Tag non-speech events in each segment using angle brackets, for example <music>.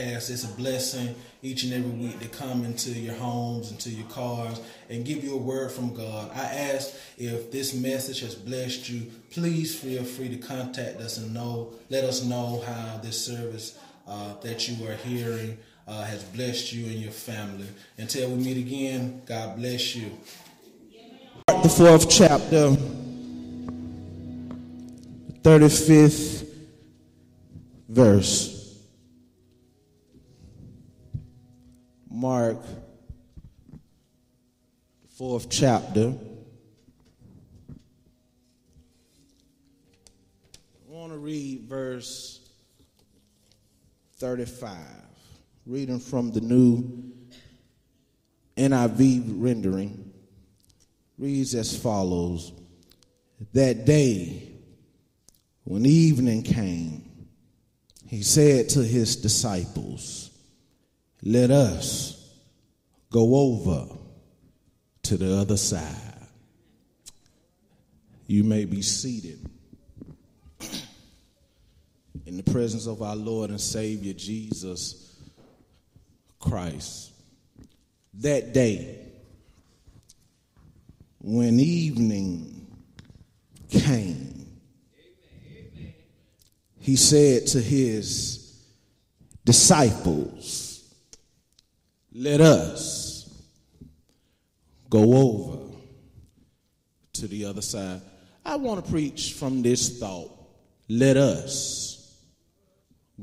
It's a blessing each and every week to come into your homes, into your cars, and give you a word from God. I ask if this message has blessed you, please feel free to contact us and know, let us know how this service uh, that you are hearing uh, has blessed you and your family. Until we meet again, God bless you. The fourth chapter, 35th verse. Mark, fourth chapter. I want to read verse 35, reading from the new NIV rendering, reads as follows. That day, when evening came, he said to his disciples, Let us go over to the other side. You may be seated in the presence of our Lord and Savior Jesus Christ. That day, when evening came, he said to his disciples, Let us go over to the other side. I want to preach from this thought. Let us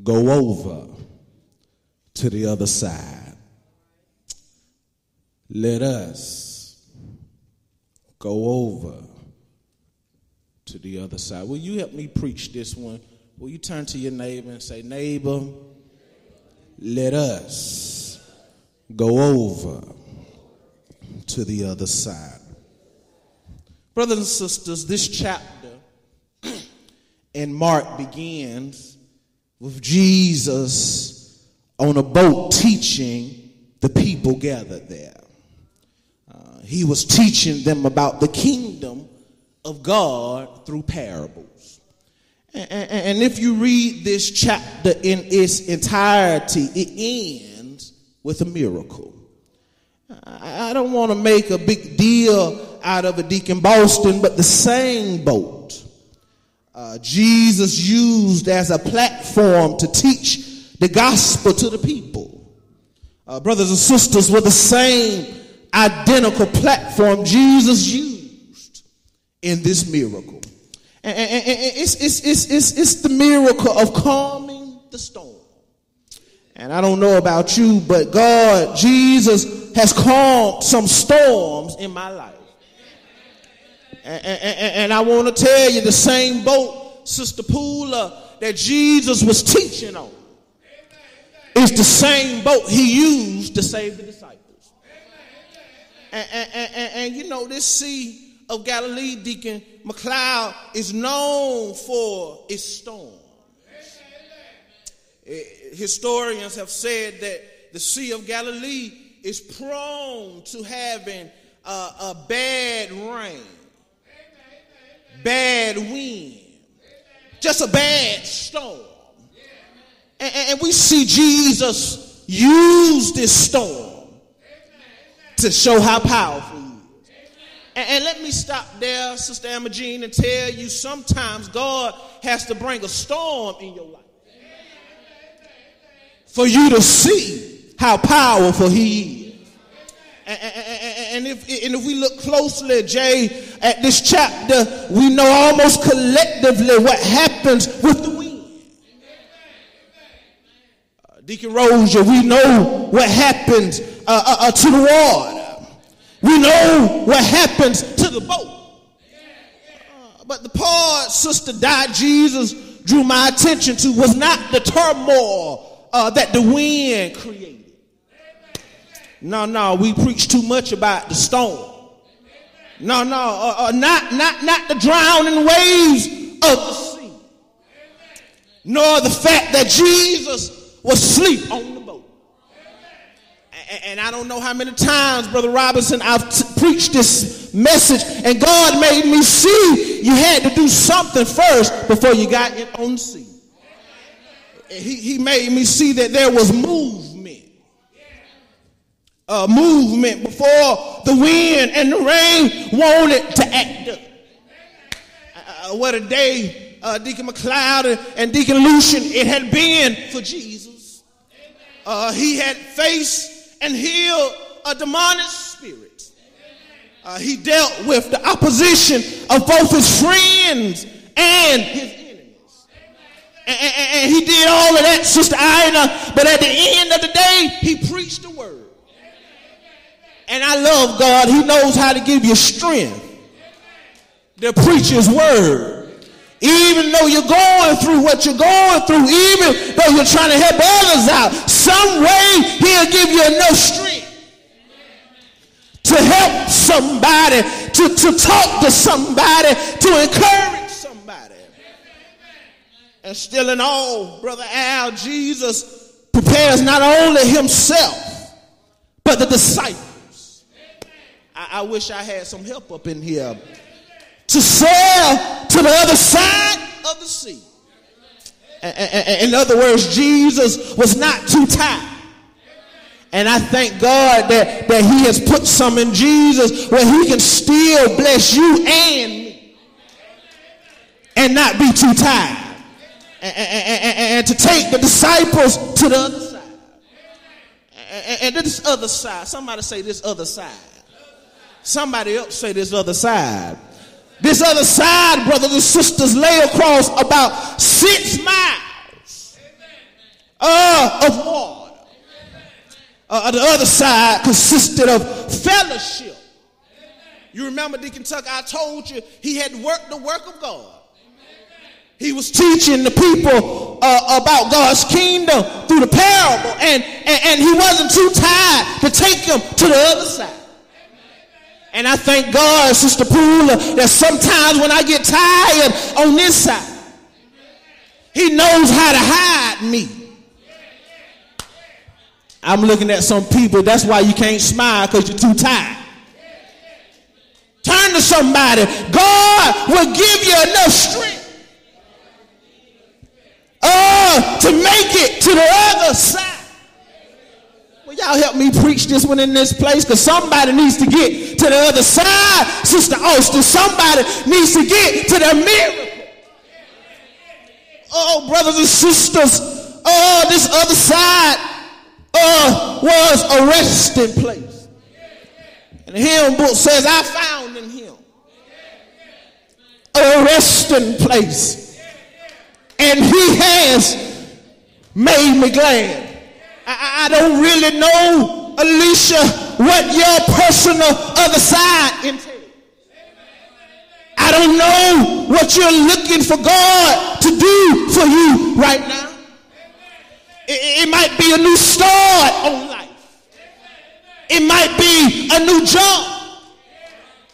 go over to the other side. Let us go over to the other side. Will you help me preach this one? Will you turn to your neighbor and say, Neighbor, let us go over to the other side. Brothers and sisters, this chapter <clears throat> in Mark begins with Jesus on a boat teaching the people gathered there. Uh, he was teaching them about the kingdom of God through parables. And if you read this chapter in its entirety, it ends with a miracle. I don't want to make a big deal out of a Deacon Boston, but the same boat uh, Jesus used as a platform to teach the gospel to the people. Uh, brothers and sisters, were the same identical platform Jesus used in this miracle. And, and, and it's, it's, it's, it's the miracle of calming the storm. And I don't know about you, but God, Jesus, has calmed some storms in my life. And, and, and I want to tell you the same boat, Sister Poola, that Jesus was teaching on is the same boat he used to save the disciples. And, and, and, and, you know, this sea of Galilee, Deacon McLeod, is known for its storms. Eh, historians have said that the Sea of Galilee is prone to having a bad rain, bad wind, just a bad storm. And, and we see Jesus use this storm to show how powerful he is. and, let me stop there, Sister Alma Jean, and tell you sometimes God has to bring a storm in your life for you to see how powerful He is. And, if, and if we look closely, Jay, at this chapter, we know almost collectively what happens with the wind. Uh, Deacon Rozier, we know what happens uh, uh, uh to the water. We know what happens to the boat. Uh, but the part Sister Died Jesus drew my attention to was not the turmoil uh, that the wind created. No, no, we preach too much about the storm. No, no, uh, uh, not, not, not the drowning waves of the sea, nor the fact that Jesus was asleep on the boat and I don't know how many times, Brother Robinson, I've t- preached this message, and God made me see you had to do something first before you got it on the sea. He, he made me see that there was movement. A movement before the wind and the rain wanted to act up. Uh, what a day, uh, Deacon McLeod and Deacon Lucian, it had been for Jesus. Uh, he had faced and healed a demonic spirit. Uh, he dealt with the opposition of both his friends and his. And, and, he did all of that, Sister Ina, but at the end of the day, he preached the word. And I love God. He knows how to give you strength to preach his word. Even though you're going through what you're going through, even though you're trying to help others out, some way he'll give you enough strength to help somebody, to, to talk to somebody, to encourage. And still in all, Brother Al, Jesus prepares not only himself, but the disciples. I, I wish I had some help up in here to sail to the other side of the sea. In other words, Jesus was not too tired and I thank God that, that He has put some in Jesus where He can still bless you and me and not be too tired. And, and, and, to take the disciples to the other side. And, this other side, somebody say this other side. Somebody else say this other side. This other side, brothers and sisters, lay across about six miles uh, of water. Uh, the other side consisted of fellowship. You remember Deacon Tuck, I told you he had worked the work of God. He was teaching the people uh, about God's kingdom through the parable, and, and, and he wasn't too tired to take them to the other side. And I thank God, Sister Poola, that sometimes when I get tired on this side, he knows how to hide me. I'm looking at some people, that's why you can't smile because you're too tired. Turn to somebody. God will give you enough strength uh, to make it to the other side. Will y'all help me preach this one in this place because somebody needs to get to the other side, Sister Austin. Somebody needs to get to the miracle. Oh, brothers and sisters, oh, this other side uh, was a resting place. And the hymn book says, I found in him a resting place. And he has made me glad. I, I don't really know, Alicia, what your personal other side entails. I don't know what you're looking for God to do for you right now. It, it might be a new start on life. It might be a new job.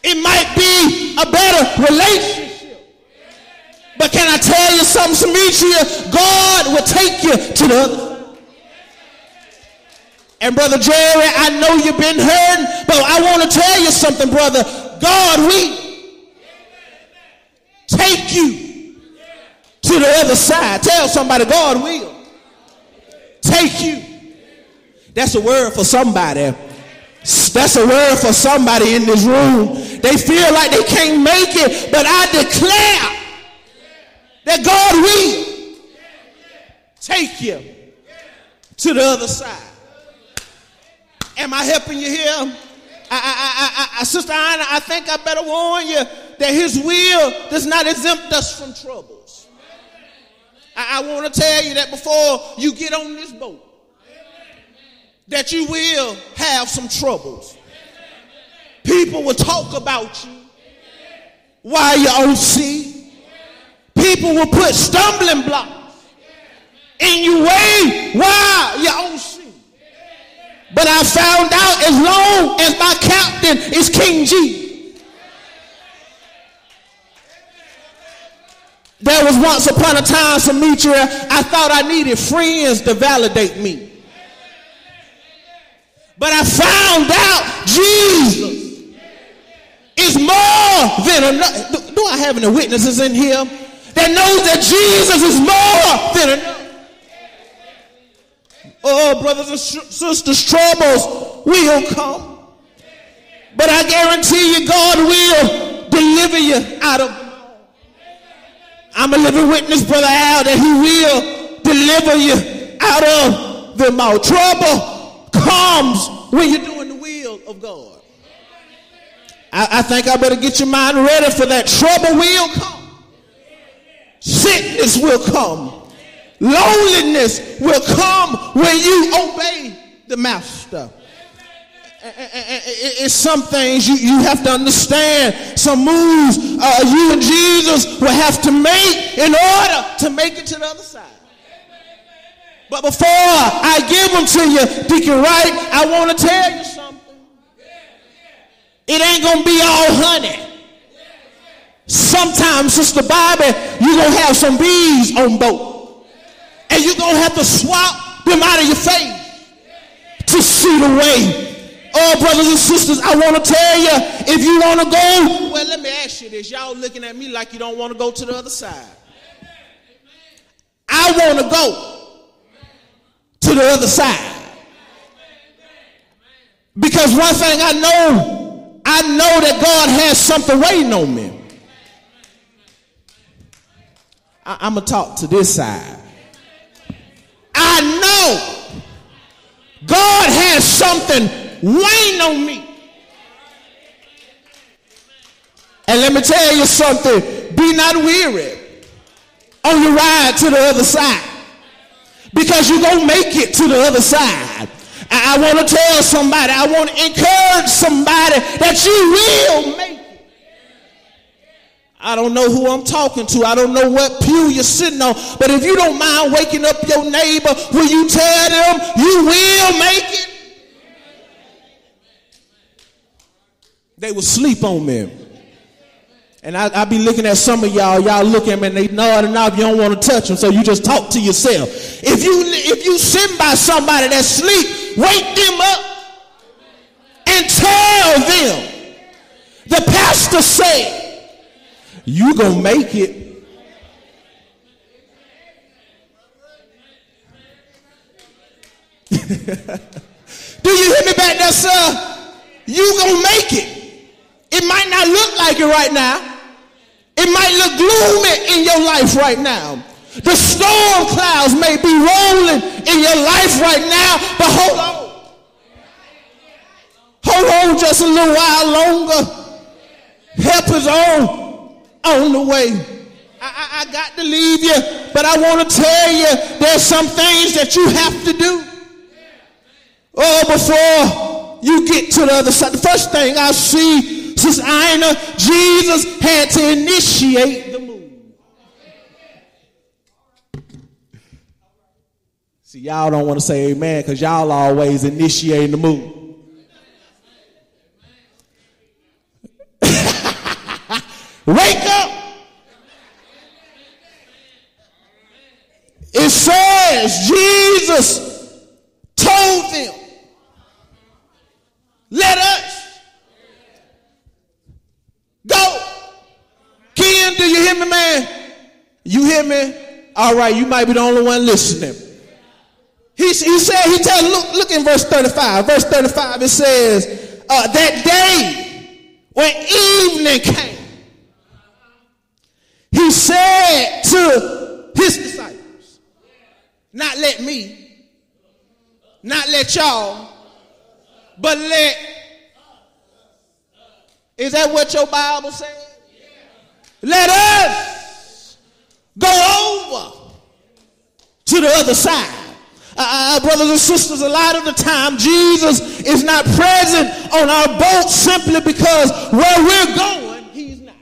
It might be a better relationship. I tell you? God will take you to the other. And Brother Jerry, I know you've been hurting, but I want to tell you something, brother. God will take you to the other side. Tell somebody, God will take you. That's a word for somebody. That's a word for somebody in this room. They feel like they can't make it, but I declare that God will take you to the other side. Am I helping you here? I, I, I, I, Sister Anna, I think I better warn you that His will does not exempt us from troubles. I, I want to tell you that before you get on this boat, that you will have some troubles. People will talk about you while you're on sea. People will put stumbling blocks in your way Why? you're on sea. But I found out as long as my captain is King Jesus. There was once upon a time, Demetria, I thought I needed friends to validate me. But I found out Jesus is more than enough. Do I have any witnesses in here that knows that Jesus is more than enough? Oh, brothers and sisters, troubles will come. But I guarantee you, God will deliver you out of I'm a living witness, Brother Al, that He will deliver you out of them all. Trouble comes when you're doing the will of God. I, I think I better get your mind ready for that. Trouble will come. Sickness will come. Loneliness will come when you obey the master. It's some things you, you have to understand. Some moves uh, you and Jesus will have to make in order to make it to the other side. But before I give them to you, Deacon Wright, I want to tell you something. It ain't going to be all honey. Sometimes, Sister Bobby, you're going to have some bees on boat. And you're going to have to swap them out of your face to see the way Oh, brothers and sisters, I want to tell you, if you want to go, well, let me ask you this. Y'all looking at me like you don't want to go to the other side. I want to go to the other side. Because one thing I know, I know that God has something waiting on me. I, am going to talk to this side. I know God has something Waiting on me. And let me tell you something be not weary on your ride to the other side because you're going to make it to the other side. I, I want to tell somebody, I want to encourage somebody that you will make. I don't know who I'm talking to. I don't know what pew you're sitting on. But if you don't mind waking up your neighbor, will you tell them you will make it? They will sleep on me. And I, I be looking at some of y'all, y'all look at me and they nod nodding off. You don't want to touch them, so you just talk to yourself. If you if you sit by somebody that sleep, wake them up and tell them. The pastor said, you gonna make it. <laughs> Do you hear me back there, sir? You gonna make it. It might not look like it right now. It might look gloomy in your life right now. The storm clouds may be rolling in your life right now, but hold on. Hold on just a little while longer. Help is on, on the way. I, I, I got to leave you, but I want to tell you there's some things that you have to do. Oh, before you get to the other side. The first thing I see Sister Ina, Jesus had to initiate the move. See, y'all don't want to say amen because y'all always initiating the move. <laughs> Wake up. It says Jesus told them, let us Go. Ken, do you hear me, man? You hear me? All right, you might be the only one listening. He, he said, he tell, look, look in verse 35. Verse 35, it says, uh, that day when evening came, he said to his not let me, not let y'all, but let is that what your Bible says? Let us go over to the other side. Uh, uh, brothers and sisters, a lot of the time Jesus is not present on our boat simply because where we're going, he's not.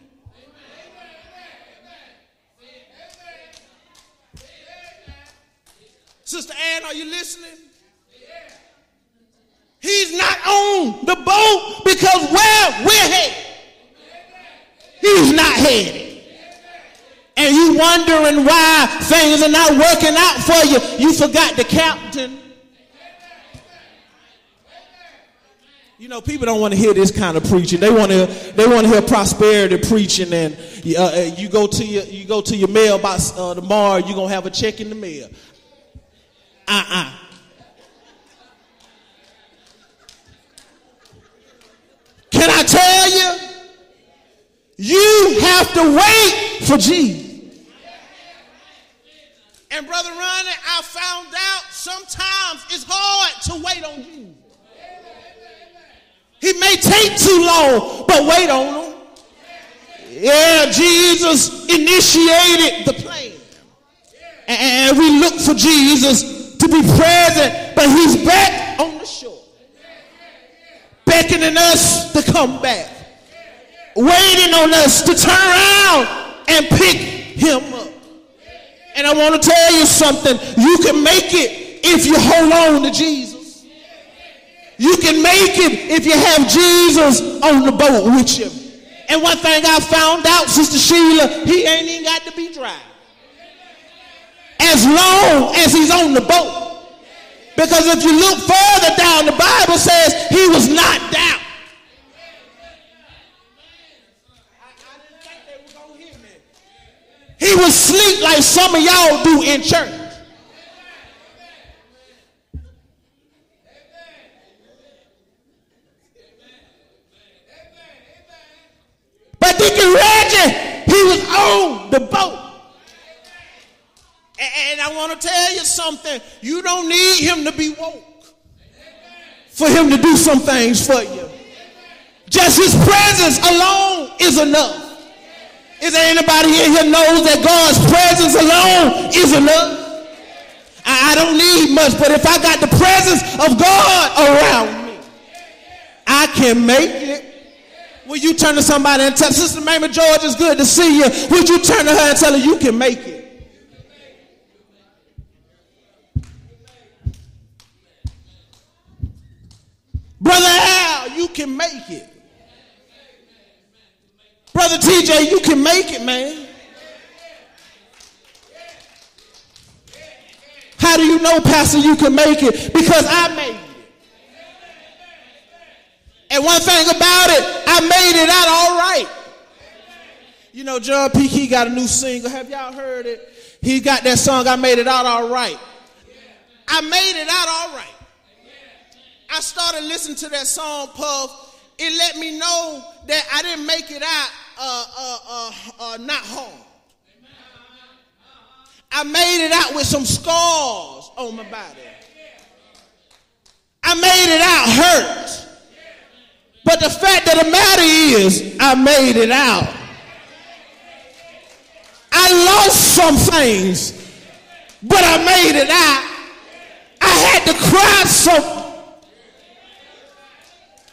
Sister Ann, are you listening? He's not on the boat because where we're headed, he's not headed. And you wondering why things are not working out for you. You forgot the captain. You know, people don't want to hear this kind of preaching. They want to. They want to hear prosperity preaching, and uh, uh, you go to your you go to your mailbox uh, tomorrow. You're gonna have a check in the mail uh-uh. Can I tell you? You have to wait for Jesus. And Brother Ronnie, I found out sometimes it's hard to wait on you. He may take too long, but wait on him. Yeah, Jesus initiated the plan. And we look for Jesus to be present, but he's back on the shore. Beckoning us to come back. Waiting on us to turn around and pick him up. And I want to tell you something. You can make it if you hold on to Jesus. You can make it if you have Jesus on the boat with you. And one thing I found out, Sister Sheila, he ain't even got to be dry. As long as he's on the boat. Because if you look further down, the Bible says he was not down. He was sleep like some of y'all do in church. But Deacon Reggie, he was on the boat. And I want to tell you something. You don't need him to be woke for him to do some things for you. Just his presence alone is enough. Is there anybody in here knows that God's presence alone is enough? I, don't need much, but if I got the presence of God around me, I can make it. Will you turn to somebody and tell Sister Mamie George, it's good to see you. Would you turn to her and tell her you can make it? Brother Al, you can make it. Brother TJ, you can make it, man. How do you know, Pastor, you can make it? Because I made it. And one thing about it, I made it out all right. You know, John P. Kee got a new single. Have y'all heard it? He got that song, I Made It Out All Right. I made it out all right. I started listening to that song, Puff. It let me know that I didn't make it out uh, uh, uh, uh, not home. I made it out with some scars on my body. I made it out hurt. But the fact of the matter is, I made it out. I lost some things, but I made it out. I had to cry some.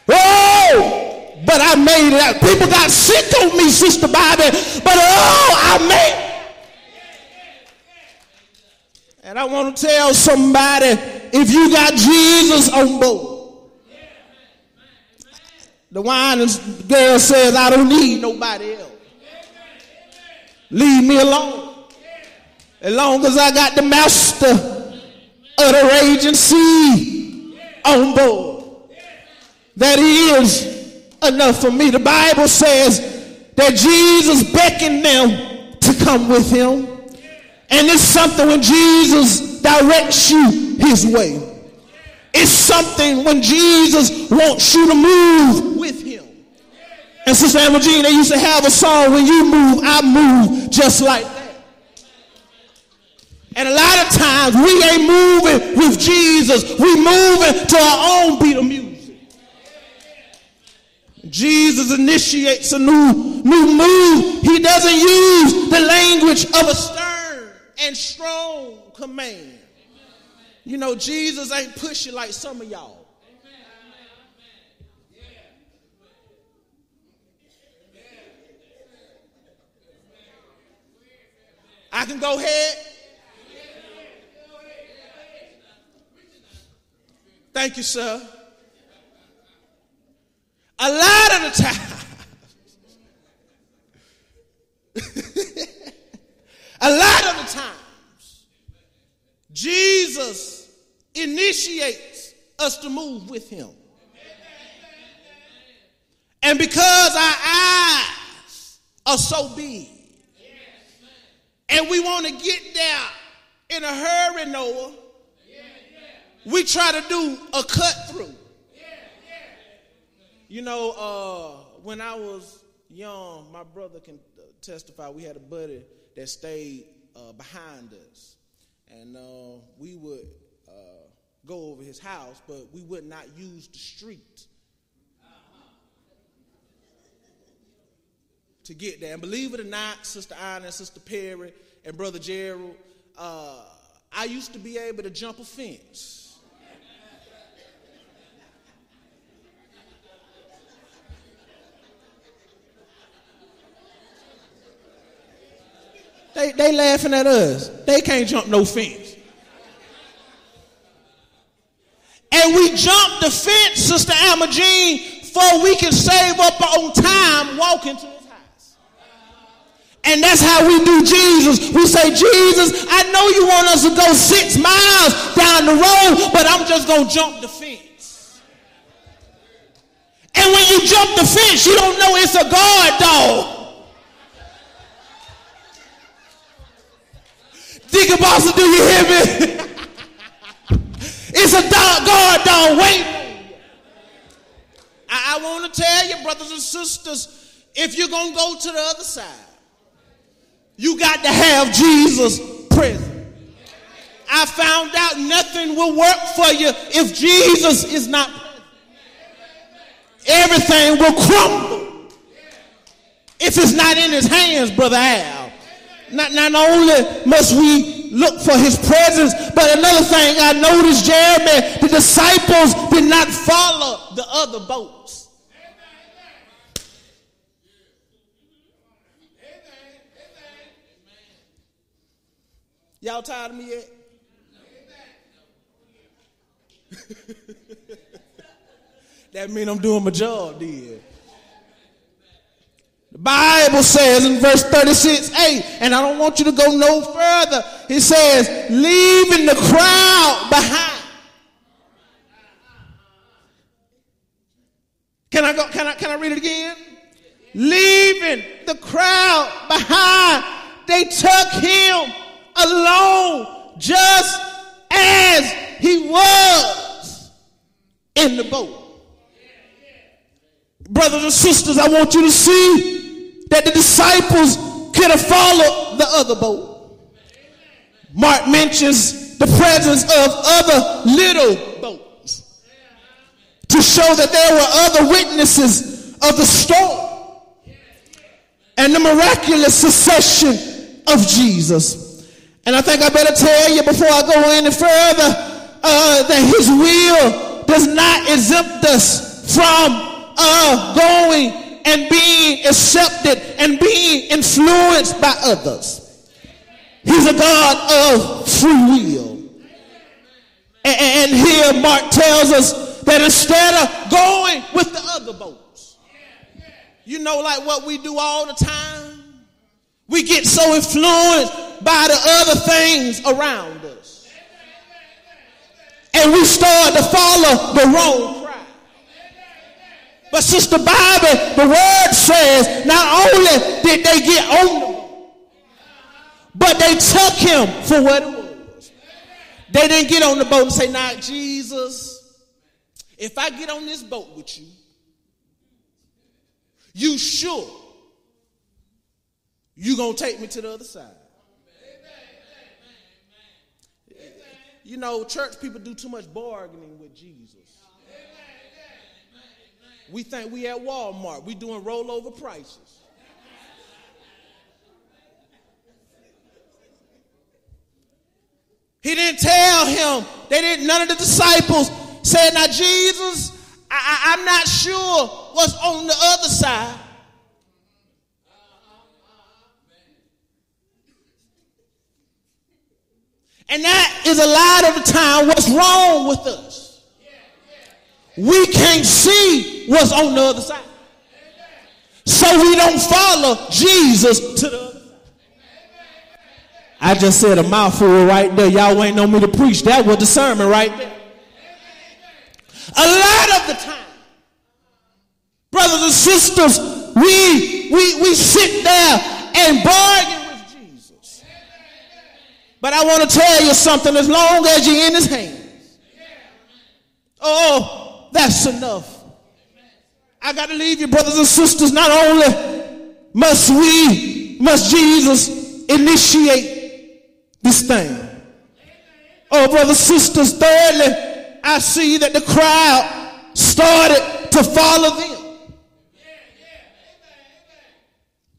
Oh! but I made it out. People got sick on me, Sister Bobby, but oh, I made it. And I want to tell somebody if you got Jesus on board, the wine girl says, I don't need nobody else. Leave me alone. As long as I got the master of the raging sea on board. That he is enough for me. The Bible says that Jesus beckoned them to come with him. And it's something when Jesus directs you his way. It's something when Jesus wants you to move with him. And Sister Jean, they used to have a song, when you move, I move just like that. And a lot of times we ain't moving with Jesus. We moving to our own. Jesus initiates a new, new move. He doesn't use the language of a stern and strong command. You know, Jesus ain't pushing like some of y'all. I can go ahead. Thank you, sir. A lot of the time, a lot of the times, Jesus initiates us to move with him. And because our eyes are so big, and we want to get there in a hurry, Noah, we try to do a cut through. You know, uh, when I was young, my brother can uh, testify. We had a buddy that stayed uh, behind us, and uh, we would uh, go over his house, but we would not use the street to get there. And believe it or not, Sister Anna, Sister Perry, and Brother Gerald, uh, I used to be able to jump a fence. They, they laughing at us. They can't jump no fence. And we jump the fence, Sister Alma Jean, for we can save up on time walking to his house. And that's how we do Jesus. We say, Jesus, I know you want us to go six miles down the road, but I'm just going to jump the fence. And when you jump the fence, you don't know it's a guard dog. Deacon Boston, do you hear me? it's a dog, guard dog wait. I, I want to tell you, brothers and sisters, if you're going to go to the other side, you got to have Jesus present. I found out nothing will work for you if Jesus is not present. Everything will crumble if it's not in his hands, Brother Al. Not, not only must we look for his presence, but another thing I noticed, Jeremy, the disciples did not follow the other boats. Y'all tired of me yet? <laughs> that mean I'm doing my job, then. The Bible says in verse 36, hey, and I don't want you to go no further. He says, leaving the crowd behind. Can I go? Can I can I read it again? Leaving the crowd behind, they took him alone just as he was in the boat. Brothers and sisters, I want you to see that the disciples could have followed the other boat. Mark mentions the presence of other little boats to show that there were other witnesses of the storm and the miraculous succession of Jesus. And I think I better tell you before I go any further uh, that his will does not exempt us from uh, going and being accepted and being influenced by others. He's a God of free will. And, here Mark tells us that instead of going with the other boats, you know, like what we do all the time, we get so influenced by the other things around us. And we start to follow the wrong but Sister Bobby, the word says not only did they get on him, but they took him for what it was. They didn't get on the boat and say, now Jesus, if I get on this boat with you, you sure you gonna take me to the other side. You know, church people do too much bargaining with Jesus. We think we at Walmart. We doing rollover prices. He didn't tell him. They didn't. None of the disciples said, "Now Jesus, I, am not sure what's on the other side." And that is a lot of the time what's wrong with us we can't see what's on the other side. So we don't follow Jesus to the other side. I just said a mouthful right there. Y'all ain't know me to preach. That was the sermon right there. A lot of the time, brothers and sisters, we, we, we sit there and bargain with Jesus. But I want to tell you something as long as you're in his hands. Oh, that's enough. I got to leave you, brothers and sisters, not only must we, must Jesus initiate this thing? Oh, brothers, and sisters, thirdly, I see that the crowd started to follow them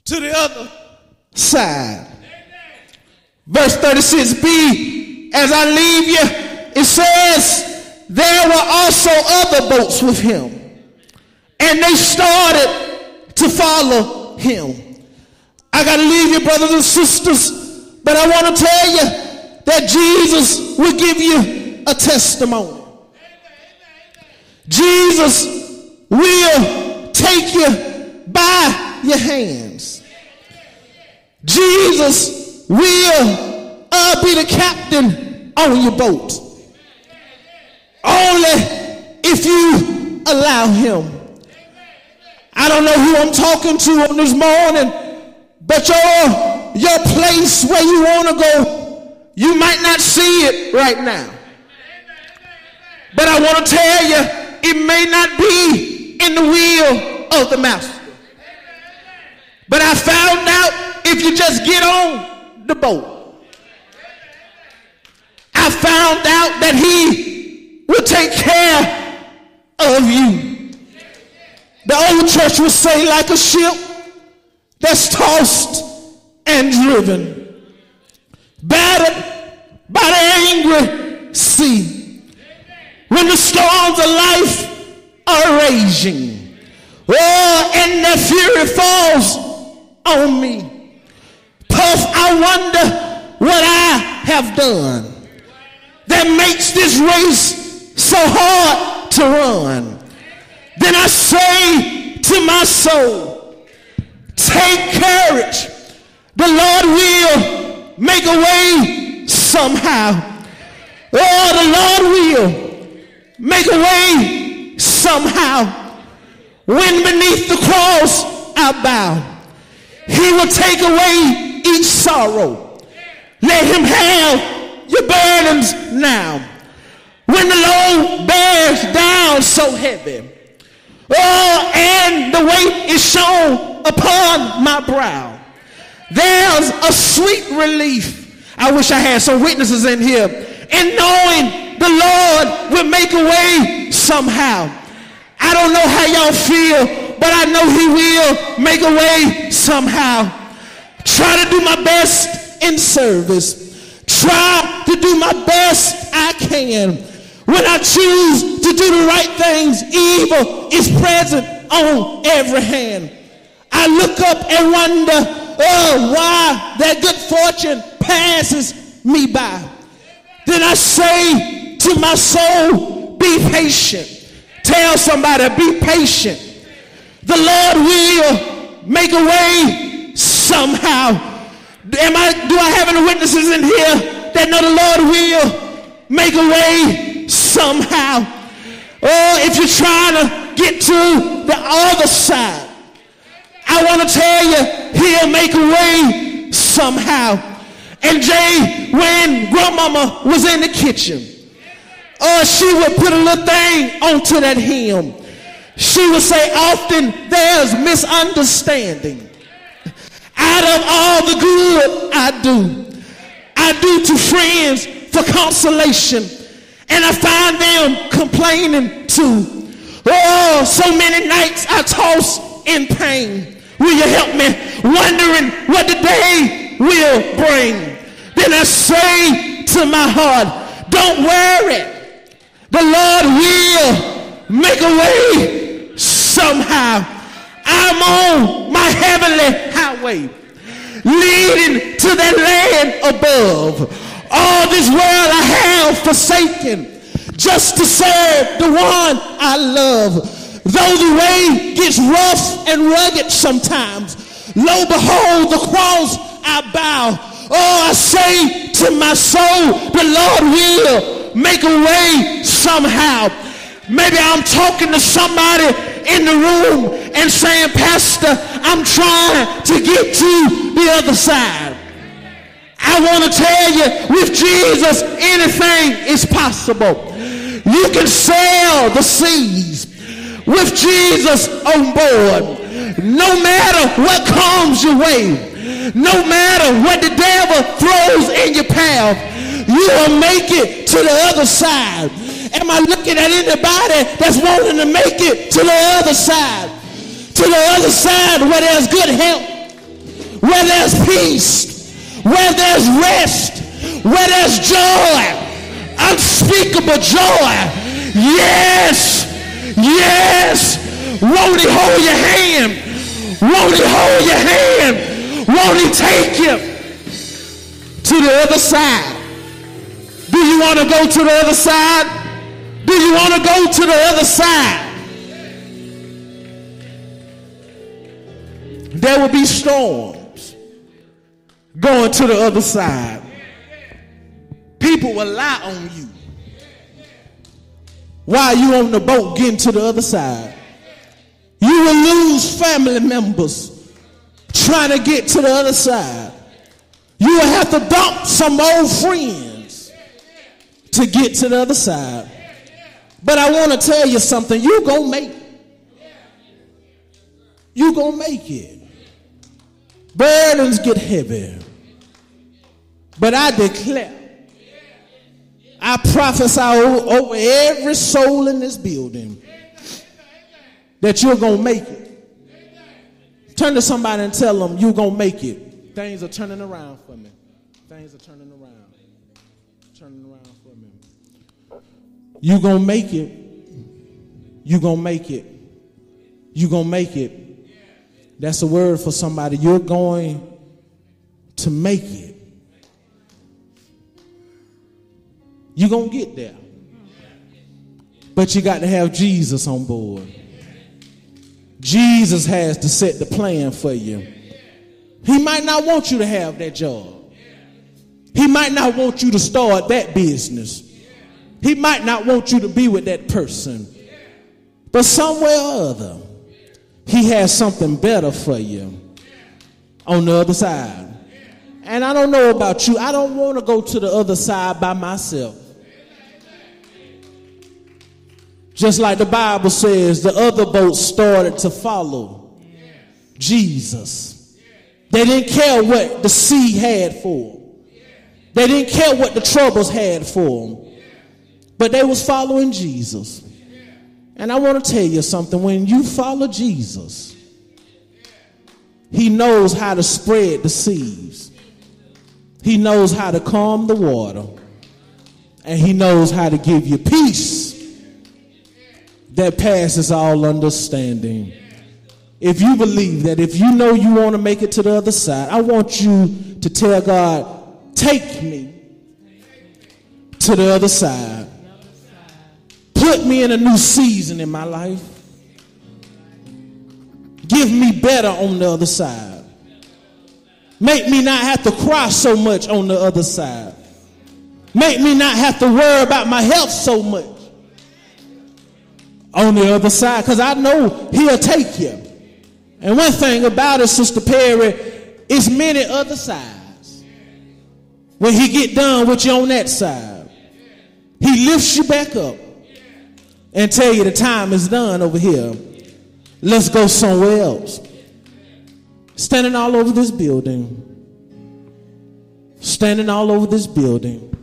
to the other side. Verse 36b, as I leave you, it says, there were also other boats with him. And they started to follow him. I got to leave you, brothers and sisters, but I want to tell you that Jesus will give you a testimony. Jesus will take you by your hands. Jesus will uh, be the captain on your boat. Only if you allow him. I don't know who I'm talking to on this morning, but your, your place where you want to go, you might not see it right now. But I want to tell you, it may not be in the will of the master. But I found out if you just get on the boat, I found out that he will take care of you. Church would say, like a ship that's tossed and driven, battered by the angry sea. When the storms of life are raging, oh, and the fury falls on me. Puff, I wonder what I have done that makes this race so hard to run. Then I say to my soul, take courage. The Lord will make a way somehow. Oh, the Lord will make a way somehow. When beneath the cross I bow, he will take away each sorrow. Let him have your burdens now. When the load bears down so heavy, oh, and the weight is shown upon my brow, there's a sweet relief. I wish I had some witnesses in here. In knowing the Lord will make a way somehow. I don't know how y'all feel, but I know He will make a way somehow. Try to do my best in service. Try to do my best I can. When I choose to do the right things, evil is present on every hand. I look up and wonder, oh, why that good fortune passes me by. Then I say to my soul, be patient. Tell somebody, be patient. The Lord will make a way somehow. Am I, do I have any witnesses in here that know the Lord will make a way somehow? Oh, if you're trying to get to the other side, I want to tell you, he'll make a way somehow. And Jay, when grandmama was in the kitchen, uh, she would put a little thing onto that hymn. She would say, often there's misunderstanding. Out of all the good I do, I do to friends for consolation. And I find them complaining too. Oh, so many nights I toss in pain. Will you help me? Wondering what the day will bring. Then I say to my heart, don't worry. The Lord will make a way somehow. I'm on my heavenly highway leading to that land above. All this world I have forsaken just to serve the one I love. Though the way gets rough and rugged sometimes, lo behold the cross I bow. Oh, I say to my soul, the Lord will make a way somehow. Maybe I'm talking to somebody in the room and saying, Pastor, I'm trying to get to the other side. I want to tell you, with Jesus, anything is possible. You can sail the seas with Jesus on board. No matter what comes your way, no matter what the devil throws in your path, you will make it to the other side. Am I looking at anybody that's wanting to make it to the other side? To the other side where there's good health, where there's peace, where there's rest, where there's joy, unspeakable joy. Yes, yes. Won't he hold your hand? Won't he hold your hand? Won't he take you to the other side? Do you want to go to the other side? Do you want to go to the other side? There will be storms going to the other side. People will lie on you while you on the boat getting to the other side. You will lose family members trying to get to the other side. You will have to dump some old friends to get to the other side. But I want to tell you something. You gonna make it. You gonna make it. Burdens get heavy. But I declare, I prophesy over every soul in this building that you're going to make it. Turn to somebody and tell them you're going to make it. Things are turning around for me. Things are turning around. Turning around for me. You're going to make it. You're going to make it. You're going to make it. That's a word for somebody. You're going to make it. You're going to get there. But you got to have Jesus on board. Jesus has to set the plan for you. He might not want you to have that job. He might not want you to start that business. He might not want you to be with that person. But somewhere or other, he has something better for you on the other side. And I don't know about you, I don't want to go to the other side by myself. Just like the Bible says, the other boats started to follow Jesus. They didn't care what the sea had for them. They didn't care what the troubles had for them. But they was following Jesus. And I want to tell you something. When you follow Jesus, he knows how to spread the seas. He knows how to calm the water. And he knows how to give you peace that passes all understanding. If you believe that, if you know you want to make it to the other side, I want you to tell God, take me to the other side. Put me in a new season in my life. Give me better on the other side. Make me not have to cry so much on the other side. Make me not have to worry about my health so much on the other side because I know he'll take you. And one thing about it, Sister Perry, is many other sides. When he get done with you on that side, he lifts you back up and tell you the time is done over here. Let's go somewhere else. Standing all over this building. Standing all over this building